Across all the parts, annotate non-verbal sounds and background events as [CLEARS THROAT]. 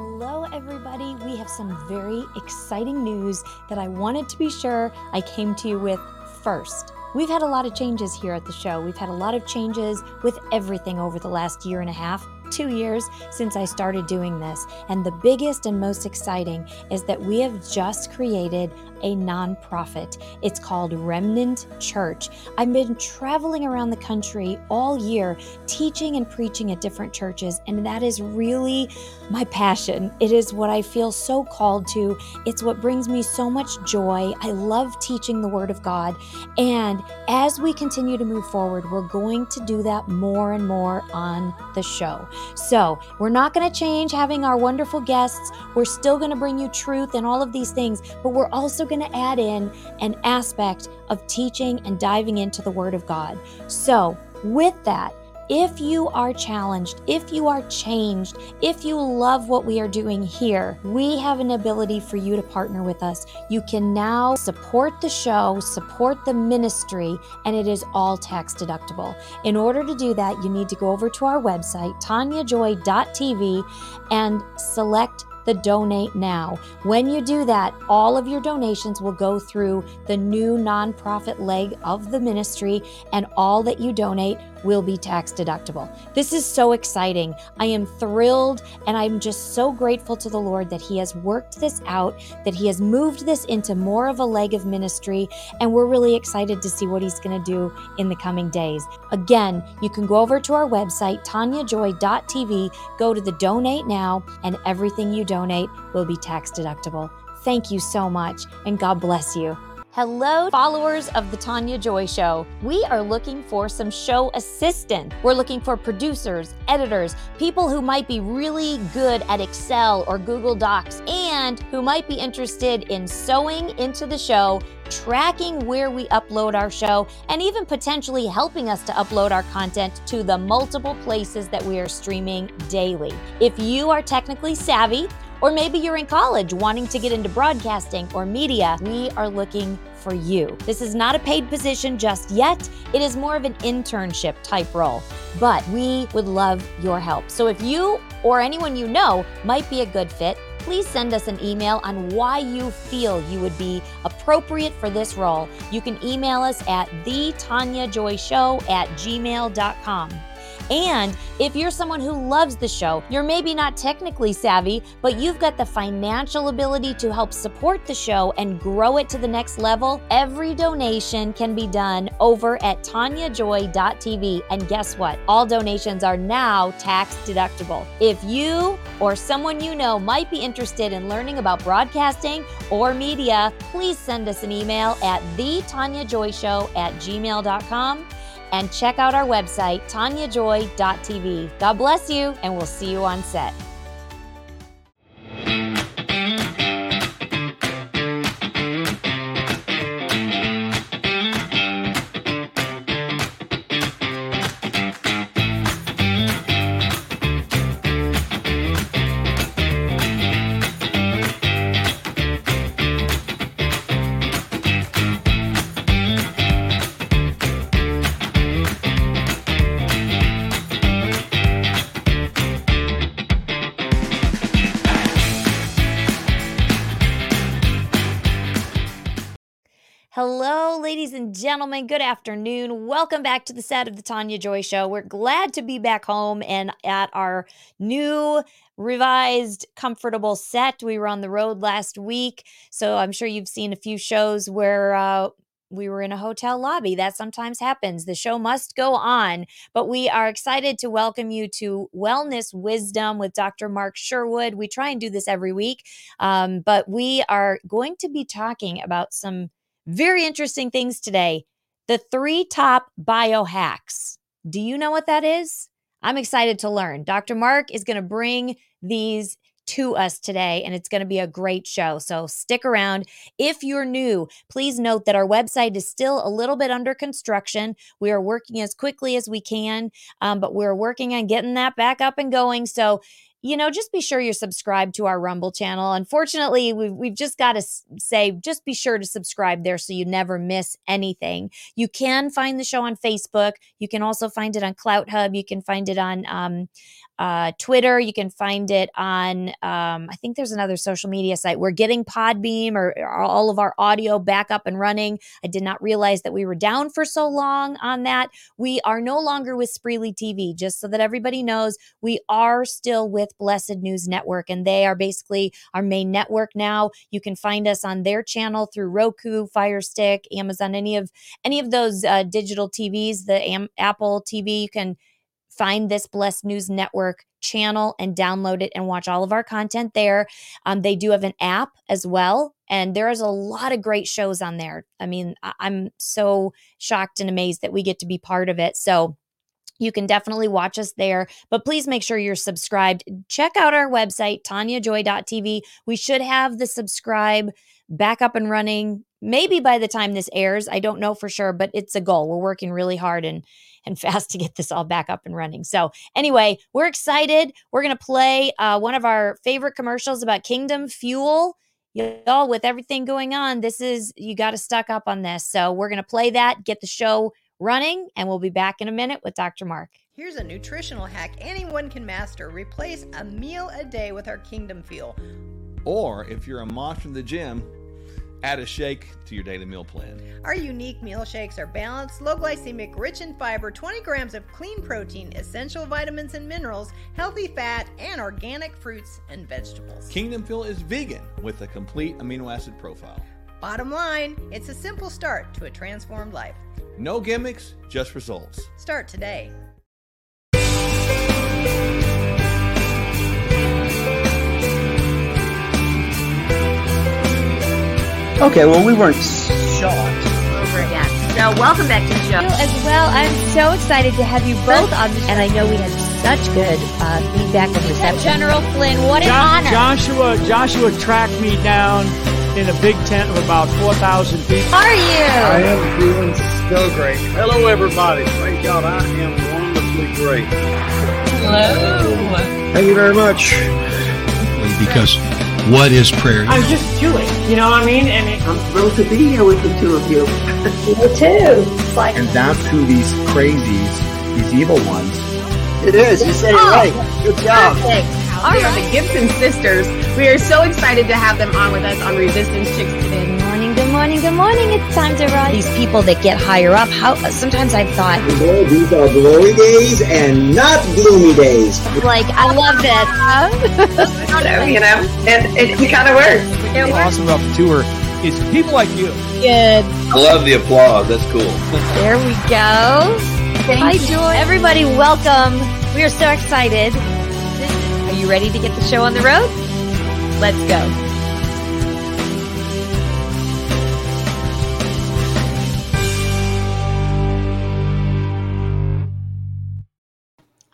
Hello, everybody. We have some very exciting news that I wanted to be sure I came to you with first. We've had a lot of changes here at the show. We've had a lot of changes with everything over the last year and a half two years since I started doing this. And the biggest and most exciting is that we have just created a nonprofit. It's called Remnant Church. I've been traveling around the country all year teaching and preaching at different churches, and that is really my passion. It is what I feel so called to. It's what brings me so much joy. I love teaching the Word of God. And as we continue to move forward, we're going to do that more and more on the show. So we're not going to change having our wonderful guests. We're still going to bring you truth and all of these things, but we're also going to add in an aspect of teaching and diving into the Word of God. So, with that, if you are challenged, if you are changed, if you love what we are doing here, we have an ability for you to partner with us. You can now support the show, support the ministry, and it is all tax deductible. In order to do that, you need to go over to our website, taniajoy.tv, and select the donate now. When you do that, all of your donations will go through the new nonprofit leg of the ministry, and all that you donate will be tax deductible. This is so exciting. I am thrilled and I'm just so grateful to the Lord that He has worked this out, that He has moved this into more of a leg of ministry, and we're really excited to see what He's going to do in the coming days. Again, you can go over to our website, taniajoy.tv, go to the donate now, and everything you donate will be tax deductible. Thank you so much, and God bless you. Hello, followers of The Tania Joy Show. We are looking for some show assistants. We're looking for producers, editors, people who might be really good at Excel or Google Docs, and who might be interested in sowing into the show, tracking where we upload our show, and even potentially helping us to upload our content to the multiple places that we are streaming daily. If you are technically savvy, or maybe you're in college wanting to get into broadcasting or media. We are looking for you. This is not a paid position just yet. It is more of an internship type role, but we would love your help. So if you or anyone you know might be a good fit, please send us an email on why you feel you would be appropriate for this role. You can email us at thetaniajoyshow at gmail.com. And if you're someone who loves the show, you're maybe not technically savvy, but you've got the financial ability to help support the show and grow it to the next level, every donation can be done over at taniajoy.tv. And guess what? All donations are now tax deductible. If you or someone you know might be interested in learning about broadcasting or media, please send us an email at thetaniajoyshow at gmail.com and check out our website, taniajoy.tv. God bless you, and we'll see you on set. Gentlemen. Good afternoon. Welcome back to the set of the Tania Joy Show. We're glad to be back home and at our new revised comfortable set we were on the road last week so i'm sure you've seen a few shows where uh, we were in a hotel lobby that sometimes happens the show must go on but we are excited to welcome you to wellness wisdom with dr mark sherwood we try and do this every week um, but we are going to be talking about some very interesting things today. The three top biohacks. Do you know what that is? I'm excited to learn. Dr. Mark is going to bring these to us today, and it's going to be a great show. So stick around. If you're new, please note that our website is still a little bit under construction. We are working as quickly as we can, um, but we're working on getting that back up and going. So you know, just be sure you're subscribed to our Rumble channel. Unfortunately, we've, we've just got to say, just be sure to subscribe there so you never miss anything. You can find the show on Facebook. You can also find it on Clout Hub. You can find it on um, uh, Twitter. You can find it on, um, I think there's another social media site. We're getting Podbean or, or, all of our audio back up and running. I did not realize that we were down for so long on that. We are no longer with Spreely TV, just so that everybody knows we are still with Blessed News Network, and they are basically our main network now. You can find us on their channel through Roku, Fire Stick, Amazon, any of any of those uh, digital TVs, the Am- Apple TV. You can find this Blessed News Network channel and download it and watch all of our content there. Um, they do have an app as well. And there is a lot of great shows on there. I mean, I- I'm so shocked and amazed that we get to be part of it. So, you can definitely watch us there, but please make sure you're subscribed. Check out our website, taniajoy.tv. We should have the subscribe back up and running maybe by the time this airs. I don't know for sure, but it's a goal. We're working really hard and and [LAUGHS] fast to get this all back up and running. So, anyway, we're excited. We're going to play uh, one of our favorite commercials about Kingdom Fuel. Y'all, with everything going on, this is, you got to stuck up on this. So, we're going to play that, get the show running, and we'll be back in a minute with Dr. Mark. Here's a nutritional hack anyone can master. Replace a meal a day with our Kingdom Fuel. Or if you're a monster in the gym, add a shake to your daily meal plan. Our unique meal shakes are balanced, low glycemic, rich in fiber, 20 grams of clean protein, essential vitamins and minerals, healthy fat, and organic fruits and vegetables. Kingdom Fuel is vegan with a complete amino acid profile. Bottom line, it's a simple start to a transformed life. No gimmicks, just results. Start today. Okay, well, we weren't shot. over again. So welcome back to the show. As well. I'm so excited to have you both on the show. And I know we had such good uh, feedback and reception. General Flynn, what an Jo- honor. Joshua Joshua tracked me down in a big tent of about 4,000 people. How are you? I am feeling so great. Hello, everybody. Thank God I am wonderfully great. Hello. Thank you very much. because what is prayer? I'm just Jewish, you know what I mean? And it, I'm thrilled to be here with the two of you. [LAUGHS] You too. And that's who these crazies, these evil ones, It is. You said it oh. right. Good job. Perfect. They are the Gibson sisters. We are so excited to have them on with us on Resistance Chicks today. Good morning, good morning, good morning. It's time to ride. These people that get higher up, how sometimes I've thought, Lord, these are glory days and not gloomy days. like, I love this. [LAUGHS] you know, and it, it kind of works. What's awesome about the tour is people like you. Good. I love the applause. That's cool. [LAUGHS] There we go. Hi, Joy. Everybody, welcome. We are so excited. Ready to get the show on the road? Let's go.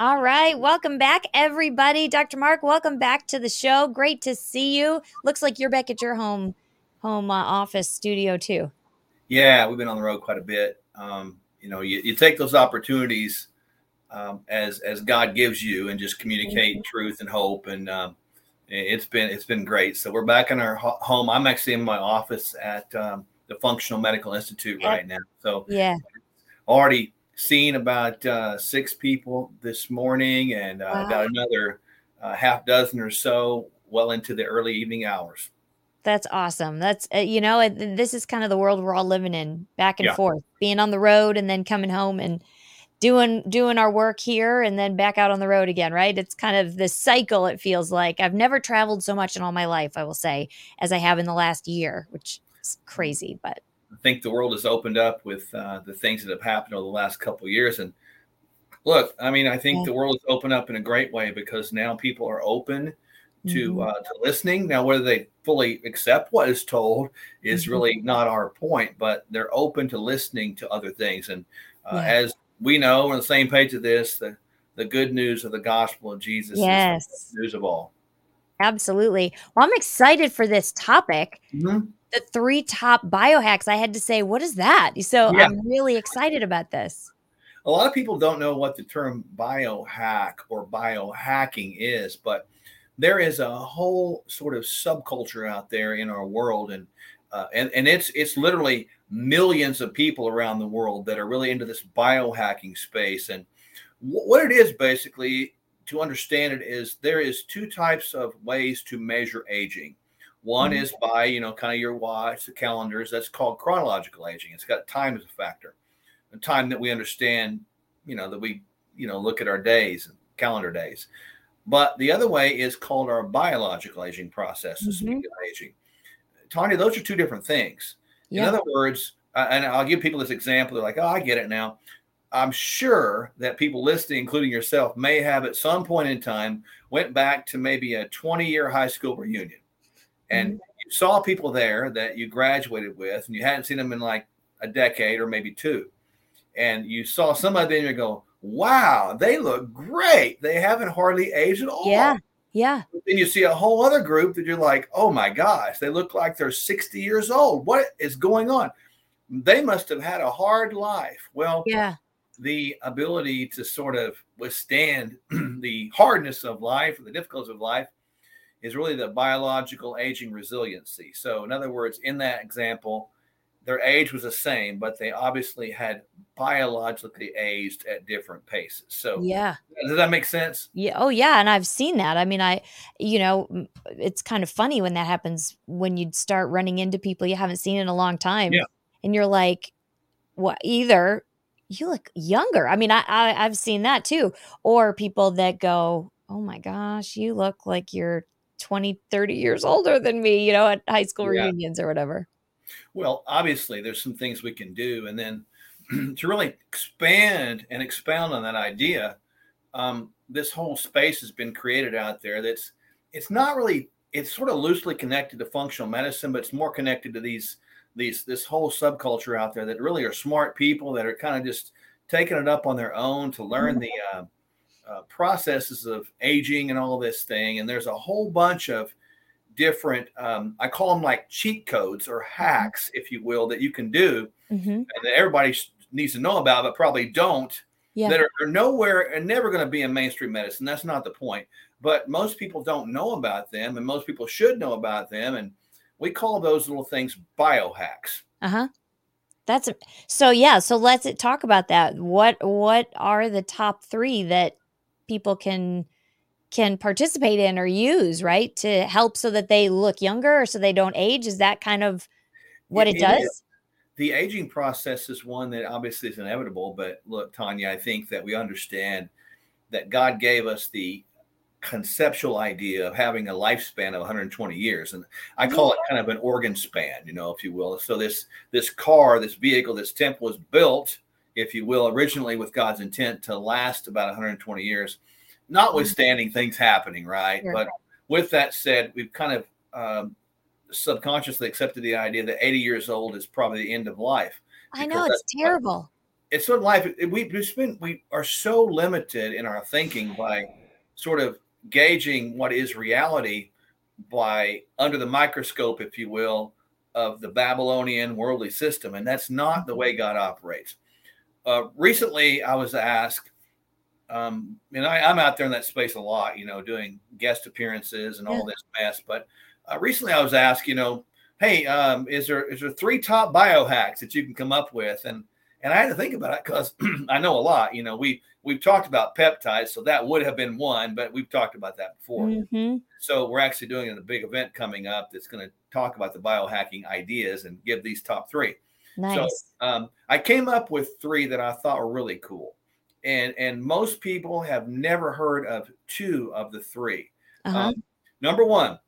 All right, welcome back, everybody. Dr. Mark, welcome back to the show. Great to see you. Looks like you're back at your home home uh, office studio too. Yeah, we've been on the road quite a bit. Um, you know, you, you take those opportunities um, as as God gives you, and just communicate truth and hope. And um, it's been it's been great. So we're back in our ho- home. I'm actually in my office at um, the Functional Medical Institute Yeah. right now. So Yeah. already seen about uh, six people this morning, and uh, Wow. got another uh, half dozen or so well into the early evening hours. That's awesome. That's uh, you know, this is kind of the world we're all living in, back and Yeah. forth, being on the road and then coming home and doing doing our work here and then back out on the road again, right? It's kind of this cycle it feels like. I've never traveled so much in all my life, I will say, as I have in the last year, which is crazy, but I think the world has opened up with uh, the things that have happened over the last couple of years. And look, I mean, I think Yeah. the world has opened up in a great way because now people are open to Mhm. uh, to listening. Now, whether they fully accept what is told is Mhm. really not our point, but they're open to listening to other things. And uh, Yeah. as we know, we're on the same page of this. The the good news of the gospel of Jesus Yes. is the best news of all. absolutely. Well, I'm excited for this topic. Mhm. The three top biohacks. I had to say, what is that? So Yeah. I'm really excited about this. a lot of people don't know what the term biohack or biohacking is, but there is a whole sort of subculture out there in our world, and uh, and and it's it's literally millions of people around the world that are really into this biohacking space. And w- what it is basically to understand it is there is two types of ways to measure aging. One mm-hmm. is by you know kind of your watch, the calendars. That's called chronological aging. It's got time as a factor, the time that we understand, you know, that we you know look at our days and calendar days. But the other way is called our biological aging process, mm-hmm. aging. Tania, those are two different things. Yeah. In other words, uh, and I'll give people this example. They're like, oh, I get it now. I'm sure that people listening, including yourself, may have at some point in time went back to maybe a 20 year high school reunion and mm-hmm. you saw people there that you graduated with and you hadn't seen them in like a decade or maybe two. And you saw somebody there and you go, wow, they look great. They haven't hardly aged at all. Yeah. Yeah. Then you see a whole other group that you're like, oh my gosh, they look like they're 60 years old. What is going on? They must have had a hard life. Well, yeah. The ability to sort of withstand [CLEARS THROAT] the hardness of life or the difficulties of life is really the biological aging resiliency. So, in other words, in that example, their age was the same, but they obviously had biologically aged at different paces. So, yeah, does that make sense? Yeah. Oh, yeah. And I've seen that. I mean, I, you know, it's kind of funny when that happens when you start running into people you haven't seen in a long time, yeah. and you're like, what? Either you look younger. I mean, I, I I've seen that too, or people that go, oh my gosh, you look like you're 20, 30 years older than me, you know, at high school yeah. reunions or whatever. Well, obviously, there's some things we can do. And then [CLEARS THROAT] to really expand and expound on that idea, um, this whole space has been created out there that's it's not really it's sort of loosely connected to functional medicine but it's more connected to these these this whole subculture out there that really are smart people that are kind of just taking it up on their own to learn the uh, uh, processes of aging and all this thing and there's a whole bunch of different um, i call them like cheat codes or mm-hmm. hacks if you will that you can do mm-hmm. and that everybody needs to know about but probably don't yeah. that are, are nowhere and never going to be in mainstream medicine that's not the point but most people don't know about them and most people should know about them and we call those little things biohacks uh-huh that's so yeah so let's talk about that what what are the top three that people can can participate in or use, right? To help so that they look younger or so they don't age. Is that kind of what it, it does? Is. The aging process is one that obviously is inevitable, but look, Tania, I think that we understand that God gave us the conceptual idea of having a lifespan of 120 years and i call it kind of an organ span you know if you will so this this car this vehicle this temple was built if you will originally with god's intent to last about 120 years notwithstanding things happening, right? Sure. But with that said, we've kind of um, subconsciously accepted the idea that 80 years old is probably the end of life. I know it's terrible. It's sort of life. We we spend we are so limited in our thinking by sort of gauging what is reality by under the microscope, if you will, of the Babylonian worldly system, and that's not the way God operates. Uh, recently, I was asked um, and I, am out there in that space a lot, you know, doing guest appearances and all yeah. this mess. But uh, recently, I was asked, you know, hey, um, is there is there three top biohacks that you can come up with? And and I had to think about it because [CLEARS THROAT] I know a lot. You know, we we've talked about peptides, so that would have been one, but we've talked about that before. Mm-hmm. So we're actually doing a big event coming up that's going to talk about the biohacking ideas and give these top three. Nice. So um, I came up with three that I thought were really cool and and most people have never heard of two of the 3 uh-huh. um, number one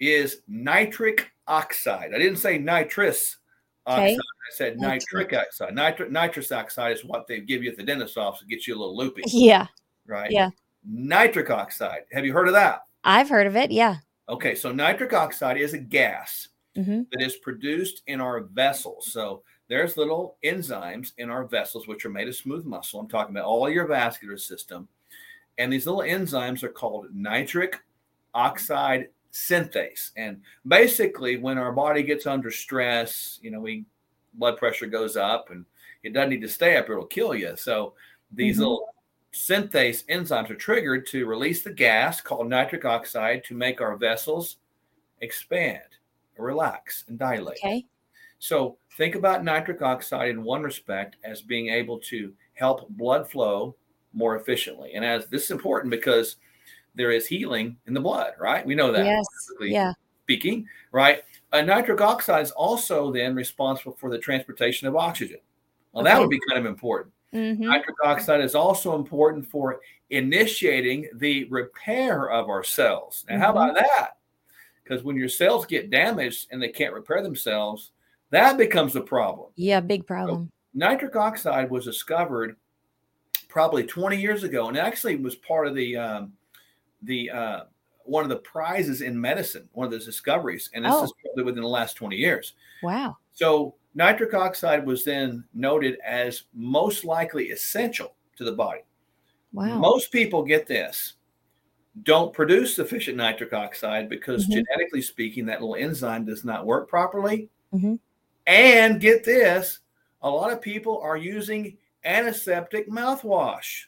is nitric oxide. I didn't say nitrous oxide. Okay. I said nitric oxide. Nitri- nitrous oxide is what they give you at the dentist office to get you a little loopy. Yeah. Right. Yeah. Nitric oxide. Have you heard of that? I've heard of it. Yeah. Okay. So nitric oxide is a gas mm-hmm. that is produced in our vessels. So there's little enzymes in our vessels which are made of smooth muscle. I'm talking about all your vascular system. And these little enzymes are called nitric oxide synthase. And basically, when our body gets under stress, you know, we blood pressure goes up and it doesn't need to stay up, it'll kill you. So these mm-hmm. little synthase enzymes are triggered to release the gas called nitric oxide to make our vessels expand, relax, and dilate. Okay. So think about nitric oxide in one respect as being able to help blood flow more efficiently. And as this is important because there is healing in the blood, right? We know that. Yes. Yeah. Speaking, right? Uh, nitric oxide is also then responsible for the transportation of oxygen. Well, okay. that would be kind of important. Mm-hmm. Nitric oxide is also important for initiating the repair of our cells. Now, mm-hmm. how about that? Because when your cells get damaged and they can't repair themselves, that becomes a problem. Yeah, big problem. So, nitric oxide was discovered probably 20 years ago, and actually was part of the um, the uh, one of the prizes in medicine, one of the discoveries, and this oh. is probably within the last 20 years. Wow. So nitric oxide was then noted as most likely essential to the body. Wow. Most people get this don't produce sufficient nitric oxide because mm-hmm. genetically speaking that little enzyme does not work properly mm-hmm. And get this a lot of people are using antiseptic mouthwash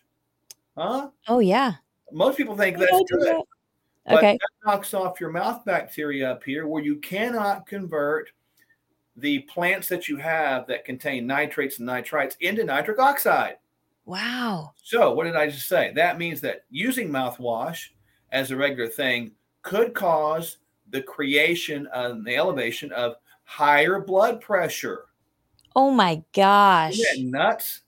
huh oh yeah most people think that's good that. but okay. that knocks off your mouth bacteria up here where you cannot convert the plants that you have that contain nitrates and nitrites into nitric oxide. Wow. So, what did I just say? That means that using mouthwash as a regular thing could cause the creation and the elevation of higher blood pressure. Oh my gosh. Isn't that nuts?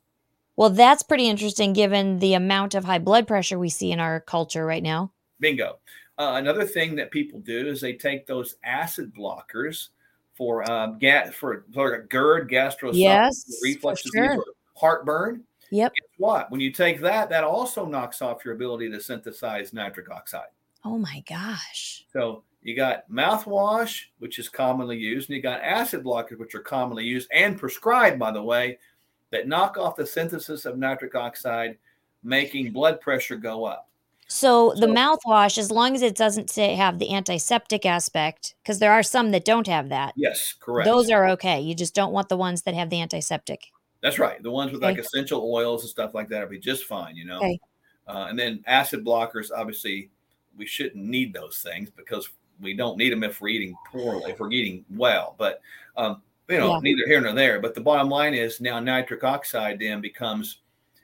Well, that's pretty interesting given the amount of high blood pressure we see in our culture right now. Bingo. Uh, another thing that people do is they take those acid blockers for um, gas for, for GERD, gastroesophageal yes, reflux disease, sure. heartburn. Yep. Guess what? When you take that, that also knocks off your ability to synthesize nitric oxide. Oh my gosh. So you got mouthwash, which is commonly used, and you got acid blockers, which are commonly used and prescribed, by the way, that knock off the synthesis of nitric oxide, making blood pressure go up. So the mouthwash, as long as it doesn't say have the antiseptic aspect, because there are some that don't have that. Yes, correct. Those are okay. You just don't want the ones that have the antiseptic. That's right. The ones with okay. like essential oils and stuff like that would be just fine, you know. Okay. Uh, and then acid blockers, obviously, we shouldn't need those things because we don't need them if we're eating poorly, if we're eating well. But um, you know, yeah. neither here nor there. But the bottom line is now nitric oxide then becomes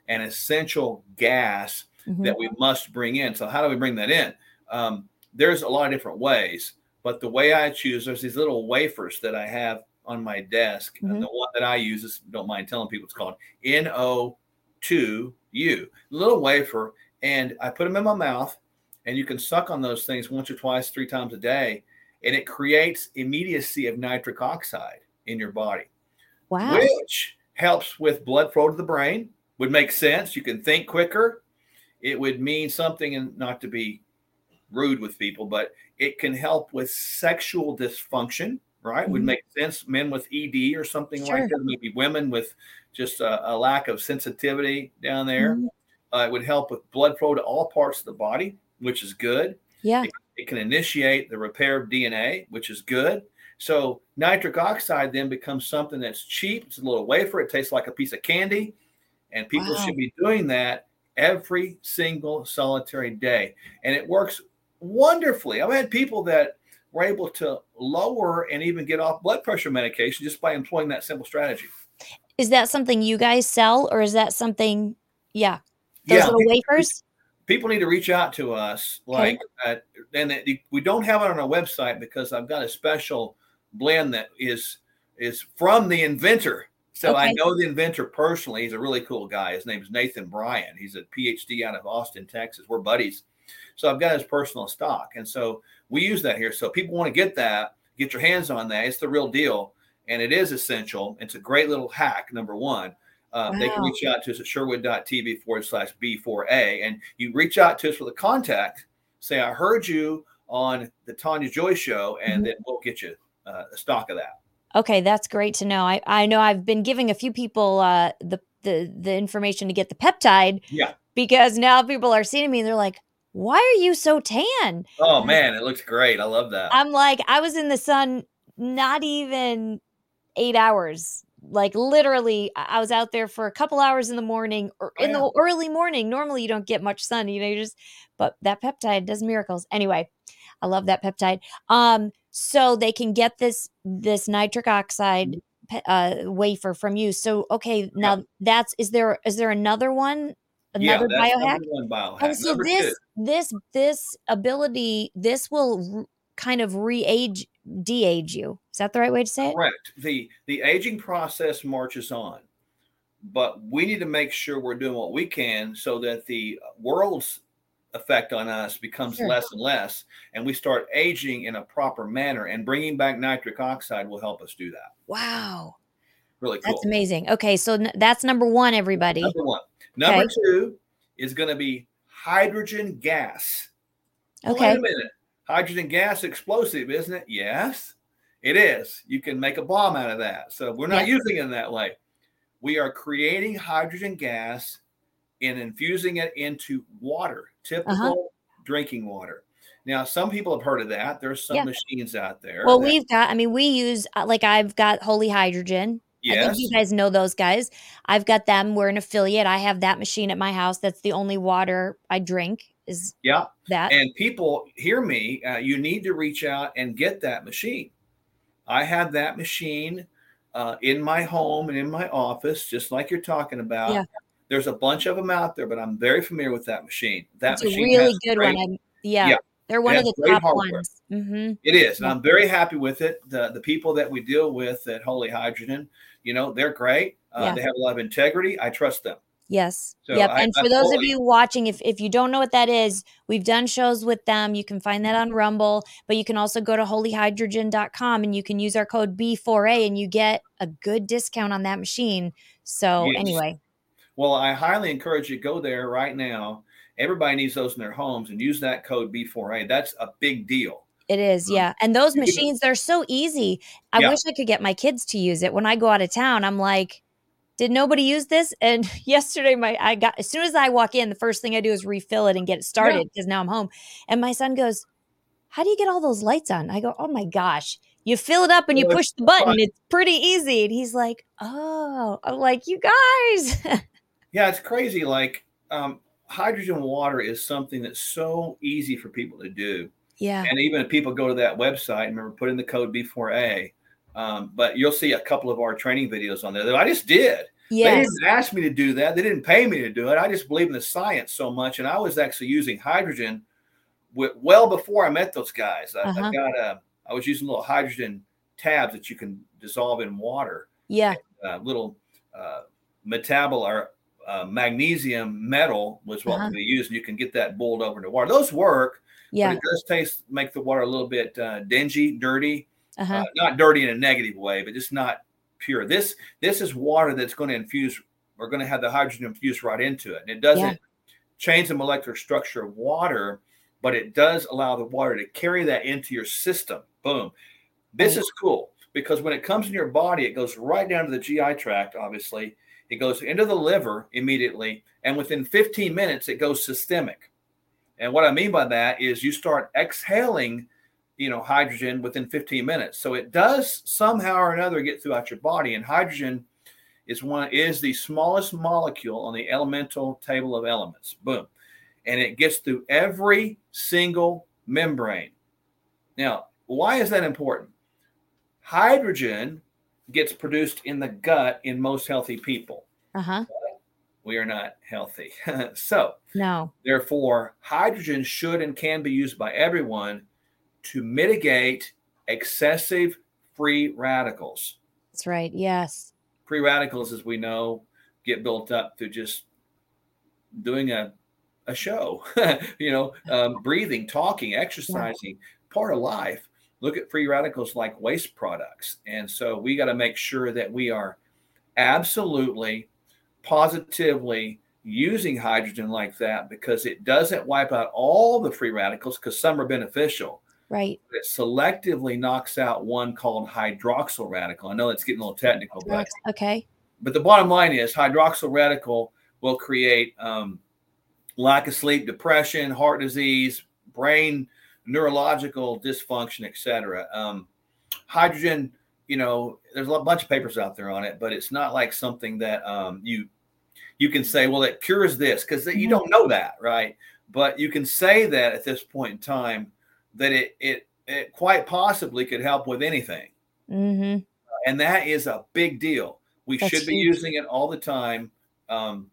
an essential gas mm-hmm. that we must bring in. So how do we bring that in? Um, there's a lot of different ways, but the way I choose, there's these little wafers that I have on my desk. Mm-hmm. And the one that I use is don't mind telling people it's called NO2U, little wafer. And I put them in my mouth and you can suck on those things once or twice, three times a day. And it creates immediacy of nitric oxide in your body. Wow. Which helps with blood flow to the brain, would make sense. You can think quicker it would mean something, and not to be rude with people, but it can help with sexual dysfunction, right? Mm-hmm. Would make sense. Men with ED or something sure. like that, maybe women with just a, a lack of sensitivity down there. Mm-hmm. Uh, it would help with blood flow to all parts of the body, which is good. Yeah. It, it can initiate the repair of DNA, which is good. So nitric oxide then becomes something that's cheap. It's a little wafer. It tastes like a piece of candy, and people wow. should be doing that every single solitary day. And it works wonderfully. I've had people that were able to lower and even get off blood pressure medication just by employing that simple strategy. Is that something you guys sell or is that something, yeah, those yeah, little wafers? People need to reach out to us, like, okay. and we don't have it on our website because I've got a special blend that is is from the inventor so okay. I know the inventor personally. He's a really cool guy. His name is Nathan Bryan. He's a PhD out of Austin, Texas. We're buddies. So I've got his personal stock. And so we use that here. So people want to get that, get your hands on that. It's the real deal. And it is essential. It's a great little hack, number one. Um, wow. They can reach out to us at sherwood.tv forward slash B4A. And you reach out to us with a contact, say, I heard you on the Tania Joy show, and mm-hmm. then we'll get you uh, a stock of that. Okay, that's great to know. I, I know I've been giving a few people uh, the, the the information to get the peptide. Yeah. Because now people are seeing me and they're like, "Why are you so tan?" Oh man, it looks great. I love that. I'm like, I was in the sun not even eight hours like literally I was out there for a couple hours in the morning or Oh, in yeah. the early morning. Normally you don't get much sun, you know, you just but that peptide does miracles. Anyway, I love that peptide. Um so they can get this this nitric oxide uh wafer from you. So okay, now that's is there is there another one? Another that's biohack? biohack. And so Number this two, this this ability this will kind of re-age de-age you. Is that the right way to say it? correct. The the aging process marches on, but we need to make sure we're doing what we can so that the world's effect on us becomes Sure. less and less, and we start aging in a proper manner. And bringing back nitric oxide will help us do that. Wow. Really cool. That's amazing. Okay, so n- that's number 1 everybody. Number one. Number Okay. two is going to be hydrogen gas. Okay. Wait a minute. Hydrogen gas explosive, isn't it? Yes, it is. You can make a bomb out of that. So we're not Yeah. using it in that way. We are creating hydrogen gas and infusing it into water, typical Uh-huh. drinking water. Now, some people have heard of that. There's some Yeah. machines out there. Well, that- we've got I mean we use uh, like I've got Holy Hydrogen. I think you guys know those guys. I've got them. We're an affiliate. I have that machine at my house. That's the only water I drink is yeah. that. And people hear me. Uh, you need to reach out and get that machine. I have that machine uh, in my home and in my office, just like you're talking about. Yeah. There's a bunch of them out there, but I'm very familiar with that machine. That It's a really good great- one. I'm, yeah, Yeah. they're one of the top hardware. ones. hmm It is, and I'm very happy with it. The the people that we deal with at Holy Hydrogen, you know, they're great. Uh, Yeah. They have a lot of integrity. I trust them. Yes. So yep. I- and I for those of you watching, if if you don't know what that is, we've done shows with them. You can find that on Rumble, but you can also go to holyhydrogen.com and you can use our code B4A and you get a good discount on that machine. So Yes. anyway, Well, I highly encourage you to go there right now. Everybody needs those in their homes and use that code B4A. That's a big deal. it is, yeah. And those [LAUGHS] machines, they're so easy. I Yeah. wish I could get my kids to use it. When I go out of town, I'm like, did nobody use this? And [LAUGHS] yesterday, my I got as soon as I walk in, the first thing I do is refill it and get it started because now I'm home. And my son goes, How do you get all those lights on? I go, Oh my gosh. You fill it up and you push the button. fun. It's pretty easy. And he's like, Oh, I'm like, you guys. [LAUGHS] Yeah, it's crazy. Like um, hydrogen water is something that's so easy for people to do. yeah. And even if people go to that website, remember, put in the code B4A. Um, but you'll see a couple of our training videos on there that I just did. They Yes. didn't ask me to do that. They didn't pay me to do it. I just believe in the science so much. And I was actually using hydrogen with, well before I met those guys. I, Uh-huh. I've got a, I was using little hydrogen tabs that you can dissolve in water, Yeah. uh, little uh, metabol or uh, magnesium metal was what Uh-huh. we used. And you can get that boiled over into water. Those work, Yeah. it does taste, make the water a little bit uh, dingy, dirty Uh-huh. uh, not dirty in a negative way, but just not pure. This this is water that's going to infuse. We're going to have the hydrogen infused right into it, and it doesn't Yeah. change the molecular structure of water, but it does allow the water to carry that into your system. Boom. This Right. is cool because when it comes in your body, it goes right down to the GI tract. Obviously, it goes into the liver immediately, and within 15 minutes, it goes systemic. And what I mean by that is you start exhaling you know hydrogen within 15 minutes. So it does somehow or another get throughout your body and hydrogen is one is the smallest molecule on the elemental table of elements. Boom. And it gets through every single membrane. Now why is that important? Hydrogen gets produced in the gut in most healthy people. Uh-huh. we are not healthy. [LAUGHS] So No. Therefore, hydrogen should and can be used by everyone to mitigate excessive free radicals. That's right. Yes. Free radicals, as we know, get built up through just doing a, a show, [LAUGHS] you know, um, breathing, talking, exercising, part of life. Look at free radicals like waste products. And so we got to make sure that we are absolutely, positively using hydrogen like that because it doesn't wipe out all the free radicals because some are beneficial. Right. It selectively knocks out one called hydroxyl radical. I know it's getting a little technical, but Okay. but the bottom line is hydroxyl radical will create um, lack of sleep, depression, heart disease, brain neurological dysfunction, etc. Um, hydrogen you know, there's a bunch of papers out there on it, but it's not like something that um, you you can say, well, it cures this because mm-hmm. you don't know that, right? But you can say that at this point in time that it it it quite possibly could help with anything, mm-hmm. and that is a big deal. We that's should be huge. using it all the time. Um,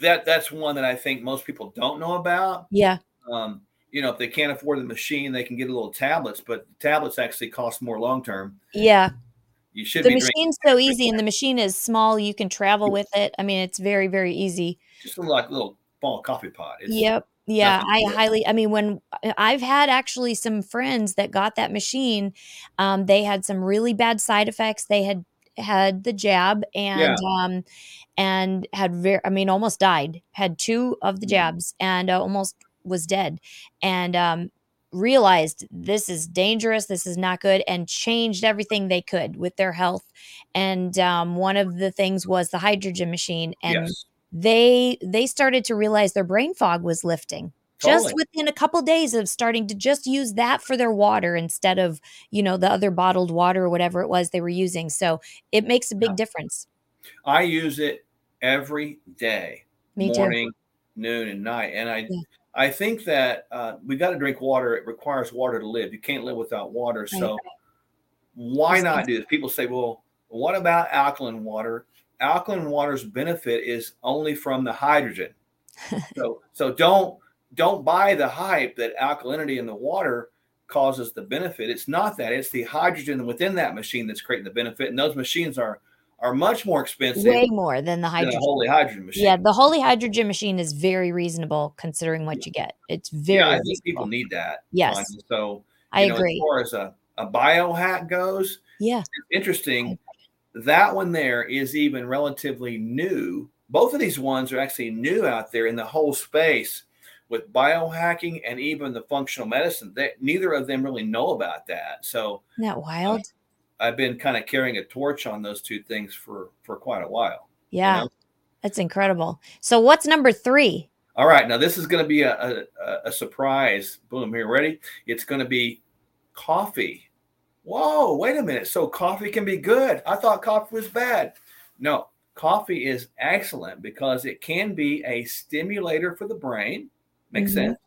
that that's one that I think most people don't know about. Yeah. Um, you know, if they can't afford the machine, they can get a little tablets, but tablets actually cost more long term. Yeah. You should. The machine's so easy, and the machine is small. You can travel with it. I mean, it's very, very easy. Just like a little small coffee pot. It's yep. Yeah, I highly. I mean, when uh, I've had actually some friends that got that machine, um, they had some really bad side effects. They had had the jab and yeah. um, and had very. I mean, almost died. Had two of the mm-hmm. jabs and uh, almost was dead. And um, realized this is dangerous, this is not good, and changed everything they could with their health. And um, one of the things was the hydrogen machine, and yes. They they started to realize their brain fog was lifting. Totally. Just within a couple days of starting to just use that for their water instead of you know the other bottled water or whatever it was they were using. So it makes a big yeah. difference. I use it every day, Me morning, too. noon, and night, and I. Yeah I think that uh, we got to drink water. It requires water to live. You can't live without water. So why not do this? People say, well, what about alkaline water? Alkaline water's benefit is only from the hydrogen. [LAUGHS] so so don't don't buy the hype that alkalinity in the water causes the benefit. It's not that. It's the hydrogen within that machine that's creating the benefit. And those machines are are much more expensive. Way more than the hydrogen. Than holy hydrogen machine. Yeah, the holy hydrogen machine is very reasonable considering what you get. It's very. Yeah, I think people need that. Yes. So I know, agree. As far as a, a biohack goes, yeah, interesting. That one there is even relatively new. Both of these ones are actually new out there in the whole space with biohacking and even the functional medicine. They, neither of them really know about that. So, Isn't that wild? Uh, I've been kind of carrying a torch on those two things for for quite a while. Yeah, you know? that's incredible. So what's number three? All right, now this is going to be a, a, a surprise. Boom! Here, ready? It's going to be coffee. Whoa! Wait a minute. So coffee can be good. I thought coffee was bad. No, coffee is excellent because it can be a stimulator for the brain. Makes mm-hmm. sense.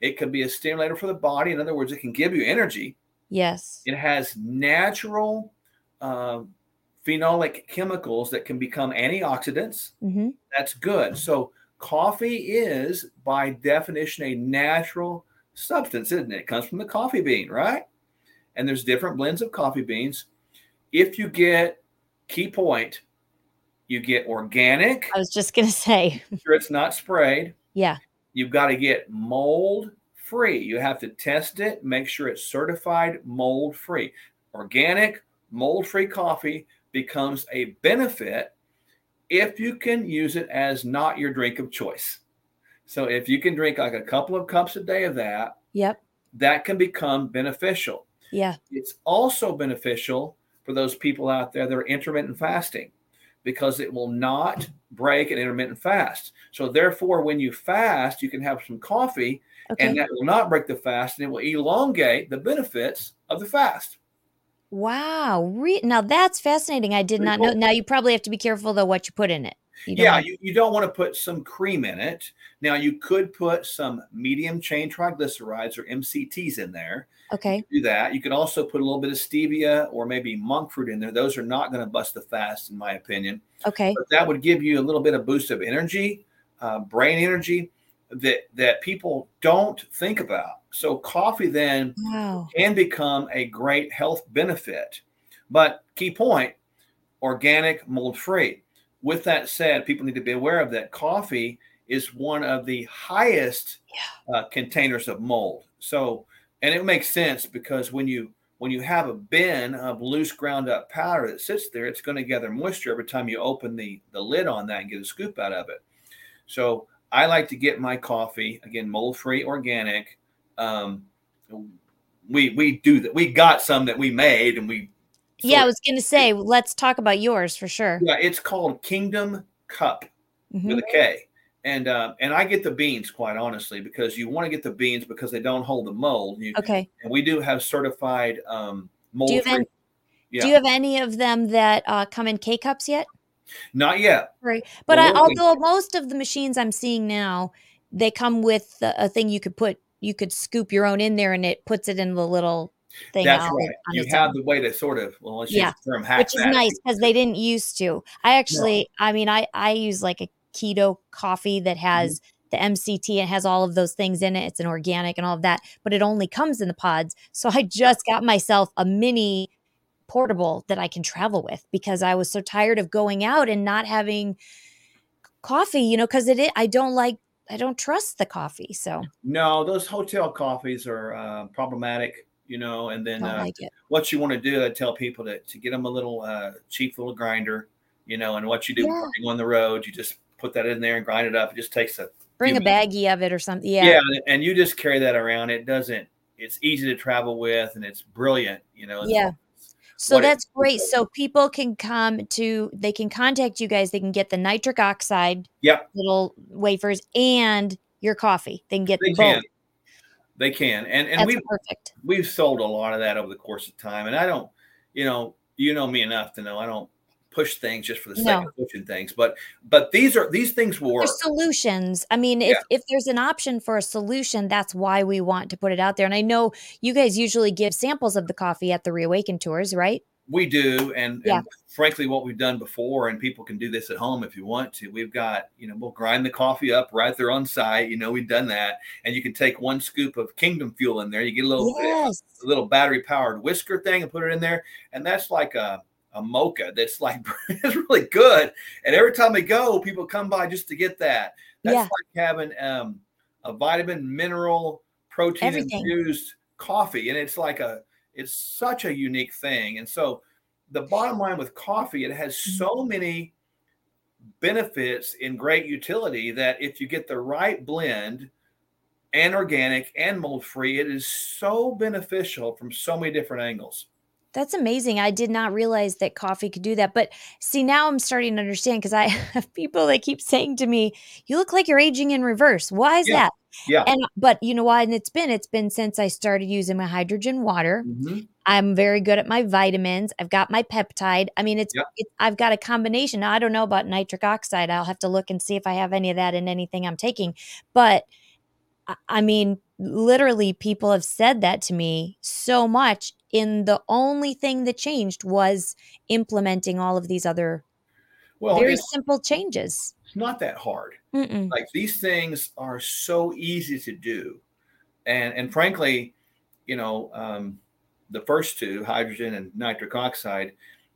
It can be a stimulator for the body. In other words, it can give you energy Yes. It has natural uh, phenolic chemicals that can become antioxidants. Mm-hmm. That's good. So, coffee is, by definition, a natural substance, isn't it? It comes from the coffee bean, right? And there's different blends of coffee beans. If you get, key point, you get organic. I was just going [LAUGHS] to say. sure it's not sprayed. Yeah. You've got to get mold free. You have to test it, make sure it's certified mold free. Organic, mold free coffee becomes a benefit if you can use it as not your drink of choice. So if you can drink like a couple of cups a day of that, yep, that can become beneficial. Yeah. It's also beneficial for those people out there that are intermittent fasting because it will not break an intermittent fast. So therefore when you fast, you can have some coffee Okay. And that will not break the fast and it will elongate the benefits of the fast. Wow. Re- now that's fascinating. I did Pretty not cool. know. Now you probably have to be careful though what you put in it. You yeah, want- you, you don't want to put some cream in it. Now you could put some medium chain triglycerides or MCTs in there. Okay. Do that. You could also put a little bit of stevia or maybe monk fruit in there. Those are not going to bust the fast, in my opinion. Okay. But that would give you a little bit of boost of energy, uh, brain energy that that people don't think about. So coffee then wow. can become a great health benefit. But key point, organic, mold free. With that said, people need to be aware of that coffee is one of the highest yeah. uh, containers of mold. So, and it makes sense because when you when you have a bin of loose ground up powder that sits there, it's going to gather moisture every time you open the the lid on that and get a scoop out of it. So I like to get my coffee again, mold free, organic. Um, we we do that. We got some that we made, and we. Yeah, I was going to say, let's talk about yours for sure. Yeah, it's called Kingdom Cup mm-hmm. with a K, and uh, and I get the beans quite honestly because you want to get the beans because they don't hold the mold. You, okay. And we do have certified um, mold free. Yeah. Do you have any of them that uh, come in K cups yet? Not yet. Right. But I, although most of the machines I'm seeing now, they come with a, a thing you could put, you could scoop your own in there, and it puts it in the little thing. That's out right. You have own. the way to sort of well, let's Yeah, use the term hack which is that. nice because they didn't used to. I actually, I mean, I I use like a keto coffee that has the MCT and has all of those things in it. It's an organic and all of that, but it only comes in the pods. So I just got myself a mini portable that I can travel with because I was so tired of going out and not having coffee, you know, because it, i- I don't like, I don't trust the coffee. So No, those hotel coffees are uh, problematic, you know. And then uh, like what you want to do, I tell people to, to get them a little uh, cheap little grinder, you know. And what you do Yeah. on the road, you just put that in there and grind it up. It just takes a bring a minutes. baggie of it or something. Yeah. Yeah, and- you just carry that around. It doesn't. It's easy to travel with, and it's brilliant, you know. Yeah. So what it- that's great. So people can come to, they can contact you guys. They can get the nitric oxide Yep, little wafers and your coffee. They can get they both. can. They can, and and That's we've perfect. we've sold a lot of that over the course of time. And I don't, you know, you know me enough to know I don't push things just for the sake No. of pushing things. But but these are these things will solutions. I mean, if, if there's an option for a solution, that's why we want to put it out there. And I know you guys usually give samples of the coffee at the Reawaken tours, right? We do, and, Yeah. and frankly, what we've done before, and people can do this at home if you want to. We've got, you know, we'll grind the coffee up right there on site. You know, we've done that, and you can take one scoop of Kingdom Fuel in there. You get a little, Yes. a little battery powered whisker thing, and put it in there, and that's like a a mocha that's like [LAUGHS] it's really good. And every time we go, people come by just to get that. That's Yeah. like having um, a vitamin, mineral, protein Everything. infused coffee, and it's like a it's such a unique thing. And so the bottom line with coffee, it has Mm-hmm. so many benefits in great utility that if you get the right blend and organic and mold free, it is so beneficial from so many different angles. That's amazing. I did not realize that coffee could do that. But see, now I'm starting to understand because I [LAUGHS] have people that keep saying to me, "You look like you're aging in reverse. Why is Yeah. that?" Yeah. And but you know why? And it's been it's been since I started using my hydrogen water. Mhm. I'm very good at my vitamins. I've got my peptide. I mean, it's, Yep. it, I've got a combination. Now, I don't know about nitric oxide. I'll have to look and see if I have any of that in anything I'm taking. But I- I mean, literally, people have said that to me so much. In the only thing that changed was implementing all of these other Well, very simple changes. It's not that hard. Mm-mm. like these things are so easy to do and and frankly you know um, the first two hydrogen and nitric oxide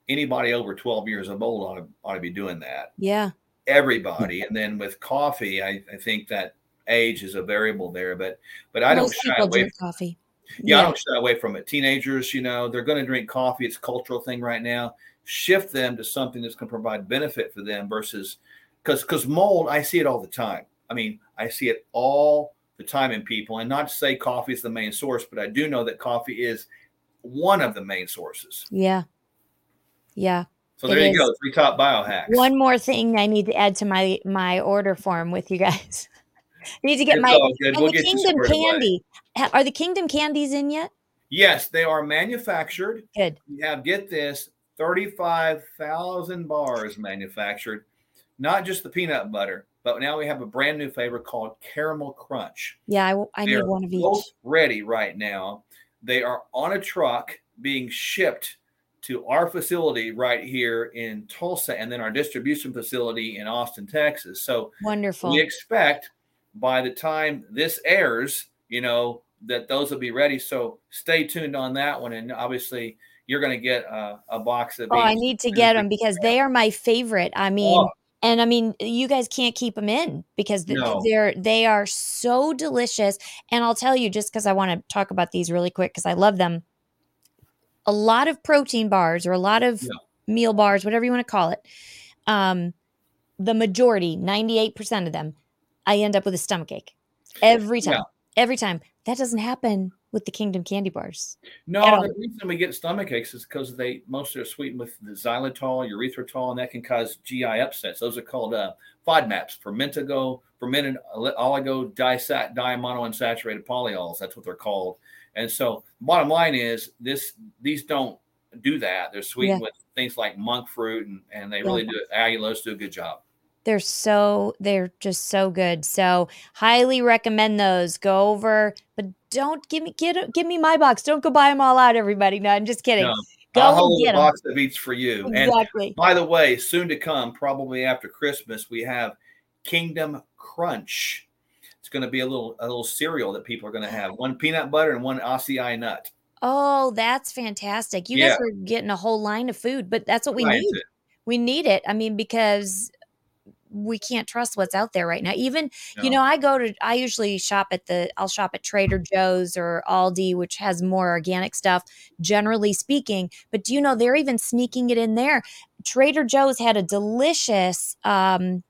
anybody over 12 years of old ought to, ought to be doing that Yeah. everybody and then with coffee I, I think that age is a variable there but but i don't shy away from, coffee. yeah, i don't shy away from it teenagers you know they're going to drink coffee it's a cultural thing right now shift them to something that's going to provide benefit for them versus because because mold i see it all the time i mean i see it all the time in people and not to say coffee is the main source but i do know that coffee is one of the main sources Yeah. Yeah. so there you is. go three top biohacks One more thing I need to add to my my order form with you guys. I [LAUGHS] need to get It's my We'll the get Kingdom squared away. candy. Are the Kingdom candies in yet? yes they are manufactured Good. we have get this 35,000 bars manufactured not just the peanut butter but now we have a brand new flavor called caramel crunch Yeah, I need one of each. both ready right now. They are on a truck being shipped to our facility right here in Tulsa and then our distribution facility in Austin, Texas. So Wonderful. we expect by the time this airs, you know, that those will be ready. So stay tuned on that one. And obviously, you're going to get a, a box of Oh, I need to get them because they are my favorite. I mean, Oh. And I mean, you guys can't keep them in because No. they're they are so delicious. And I'll tell you, just because I want to talk about these really quick because I love them. A lot of protein bars or a lot of Yeah. meal bars, whatever you want to call it. Um, the majority, ninety eight percent of them, I end up with a stomach ache every time. Yeah. Every time. That doesn't happen with the Kingdom candy bars. No, the reason we get stomach aches is because they mostly are sweetened with the xylitol, erythritol, and that can cause GI upsets. Those are called uh, FODMAPs, fermentago, fermented oligo disat diamonounsaturated polyols. That's what they're called. And so, bottom line is this: these don't do that. They're sweetened yeah. with things like monk fruit, and, and they really yeah. do allulose do a good job. They're so they're just so good. So highly recommend those. Go over, but don't give me get give me my box. Don't go buy them all out, everybody. No, I'm just kidding. No. Go I'll hold box that beats for you. Exactly. And by the way, soon to come, probably after Christmas, we have Kingdom Crunch. It's going to be a little a little cereal that people are going to have. Oh. One peanut butter and one acai nut. Oh, that's fantastic. You yeah. guys are getting a whole line of food, but that's what we right. need. We need it. I mean, because we can't trust what's out there right now. Even, no. you know, I go to, I usually shop at the, I'll shop at Trader Joe's or Aldi, which has more organic stuff, generally speaking. But do you know, they're even sneaking it in there. Trader Joe's had a delicious um,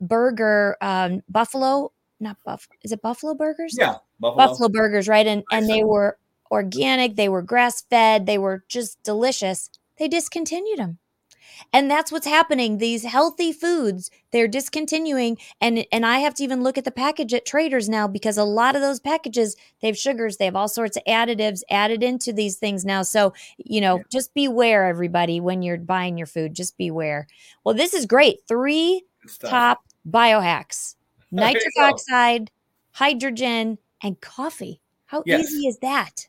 burger, um, buffalo, not buff, is it buffalo burgers? Yeah. Buffalo, buffalo burgers, right? And, and they were organic, they were grass fed, they were just delicious. They discontinued them. And that's what's happening. These healthy foods, they're discontinuing. And and I have to even look at the package at traders now because a lot of those packages, they have sugars, they have all sorts of additives added into these things now. So, you know, just beware, everybody, when you're buying your food. Just beware. Well, this is great. Three top biohacks [LAUGHS] nitric oxide, hydrogen, and coffee. How yes. easy is that?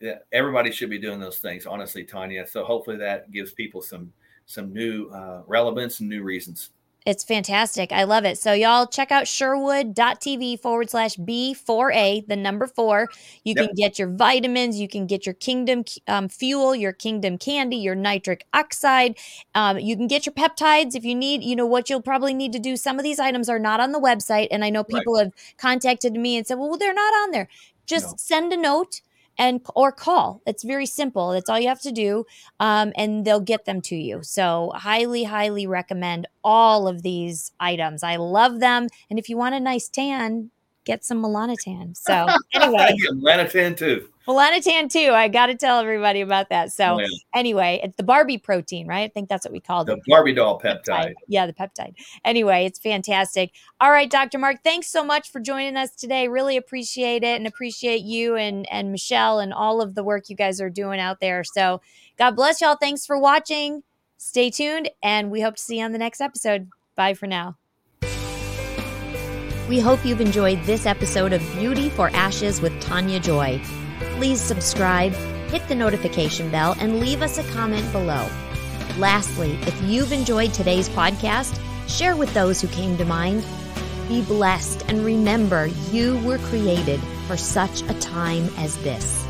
Yeah, everybody should be doing those things, honestly, Tania. So hopefully that gives people some some new uh, relevance and new reasons. It's fantastic. I love it. So, y'all check out sherwood.tv forward slash B4A, the number four. You yep. can get your vitamins, you can get your kingdom um, fuel, your kingdom candy, your nitric oxide. Um, you can get your peptides if you need, you know, what you'll probably need to do. Some of these items are not on the website. And I know people right. have contacted me and said, well, they're not on there. Just no. send a note and or call. It's very simple. That's all you have to do, um, and they'll get them to you. So highly, highly recommend all of these items. I love them, and if you want a nice tan, get some Melanotan. So [LAUGHS] anyway, Melanotan too. Melanotan too. I got to tell everybody about that. So oh, yeah. anyway, it's the Barbie protein, right? I think that's what we call it. the. Barbie doll peptide. peptide. Yeah, the peptide. Anyway, it's fantastic. All right, Dr. Mark, thanks so much for joining us today. Really appreciate it and appreciate you and and Michelle and all of the work you guys are doing out there. So God bless y'all. Thanks for watching. Stay tuned, and we hope to see you on the next episode. Bye for now. We hope you've enjoyed this episode of Beauty for Ashes with Tania Joy. Please subscribe, hit the notification bell, and leave us a comment below. Lastly, if you've enjoyed today's podcast, share with those who came to mind. Be blessed and remember you were created for such a time as this.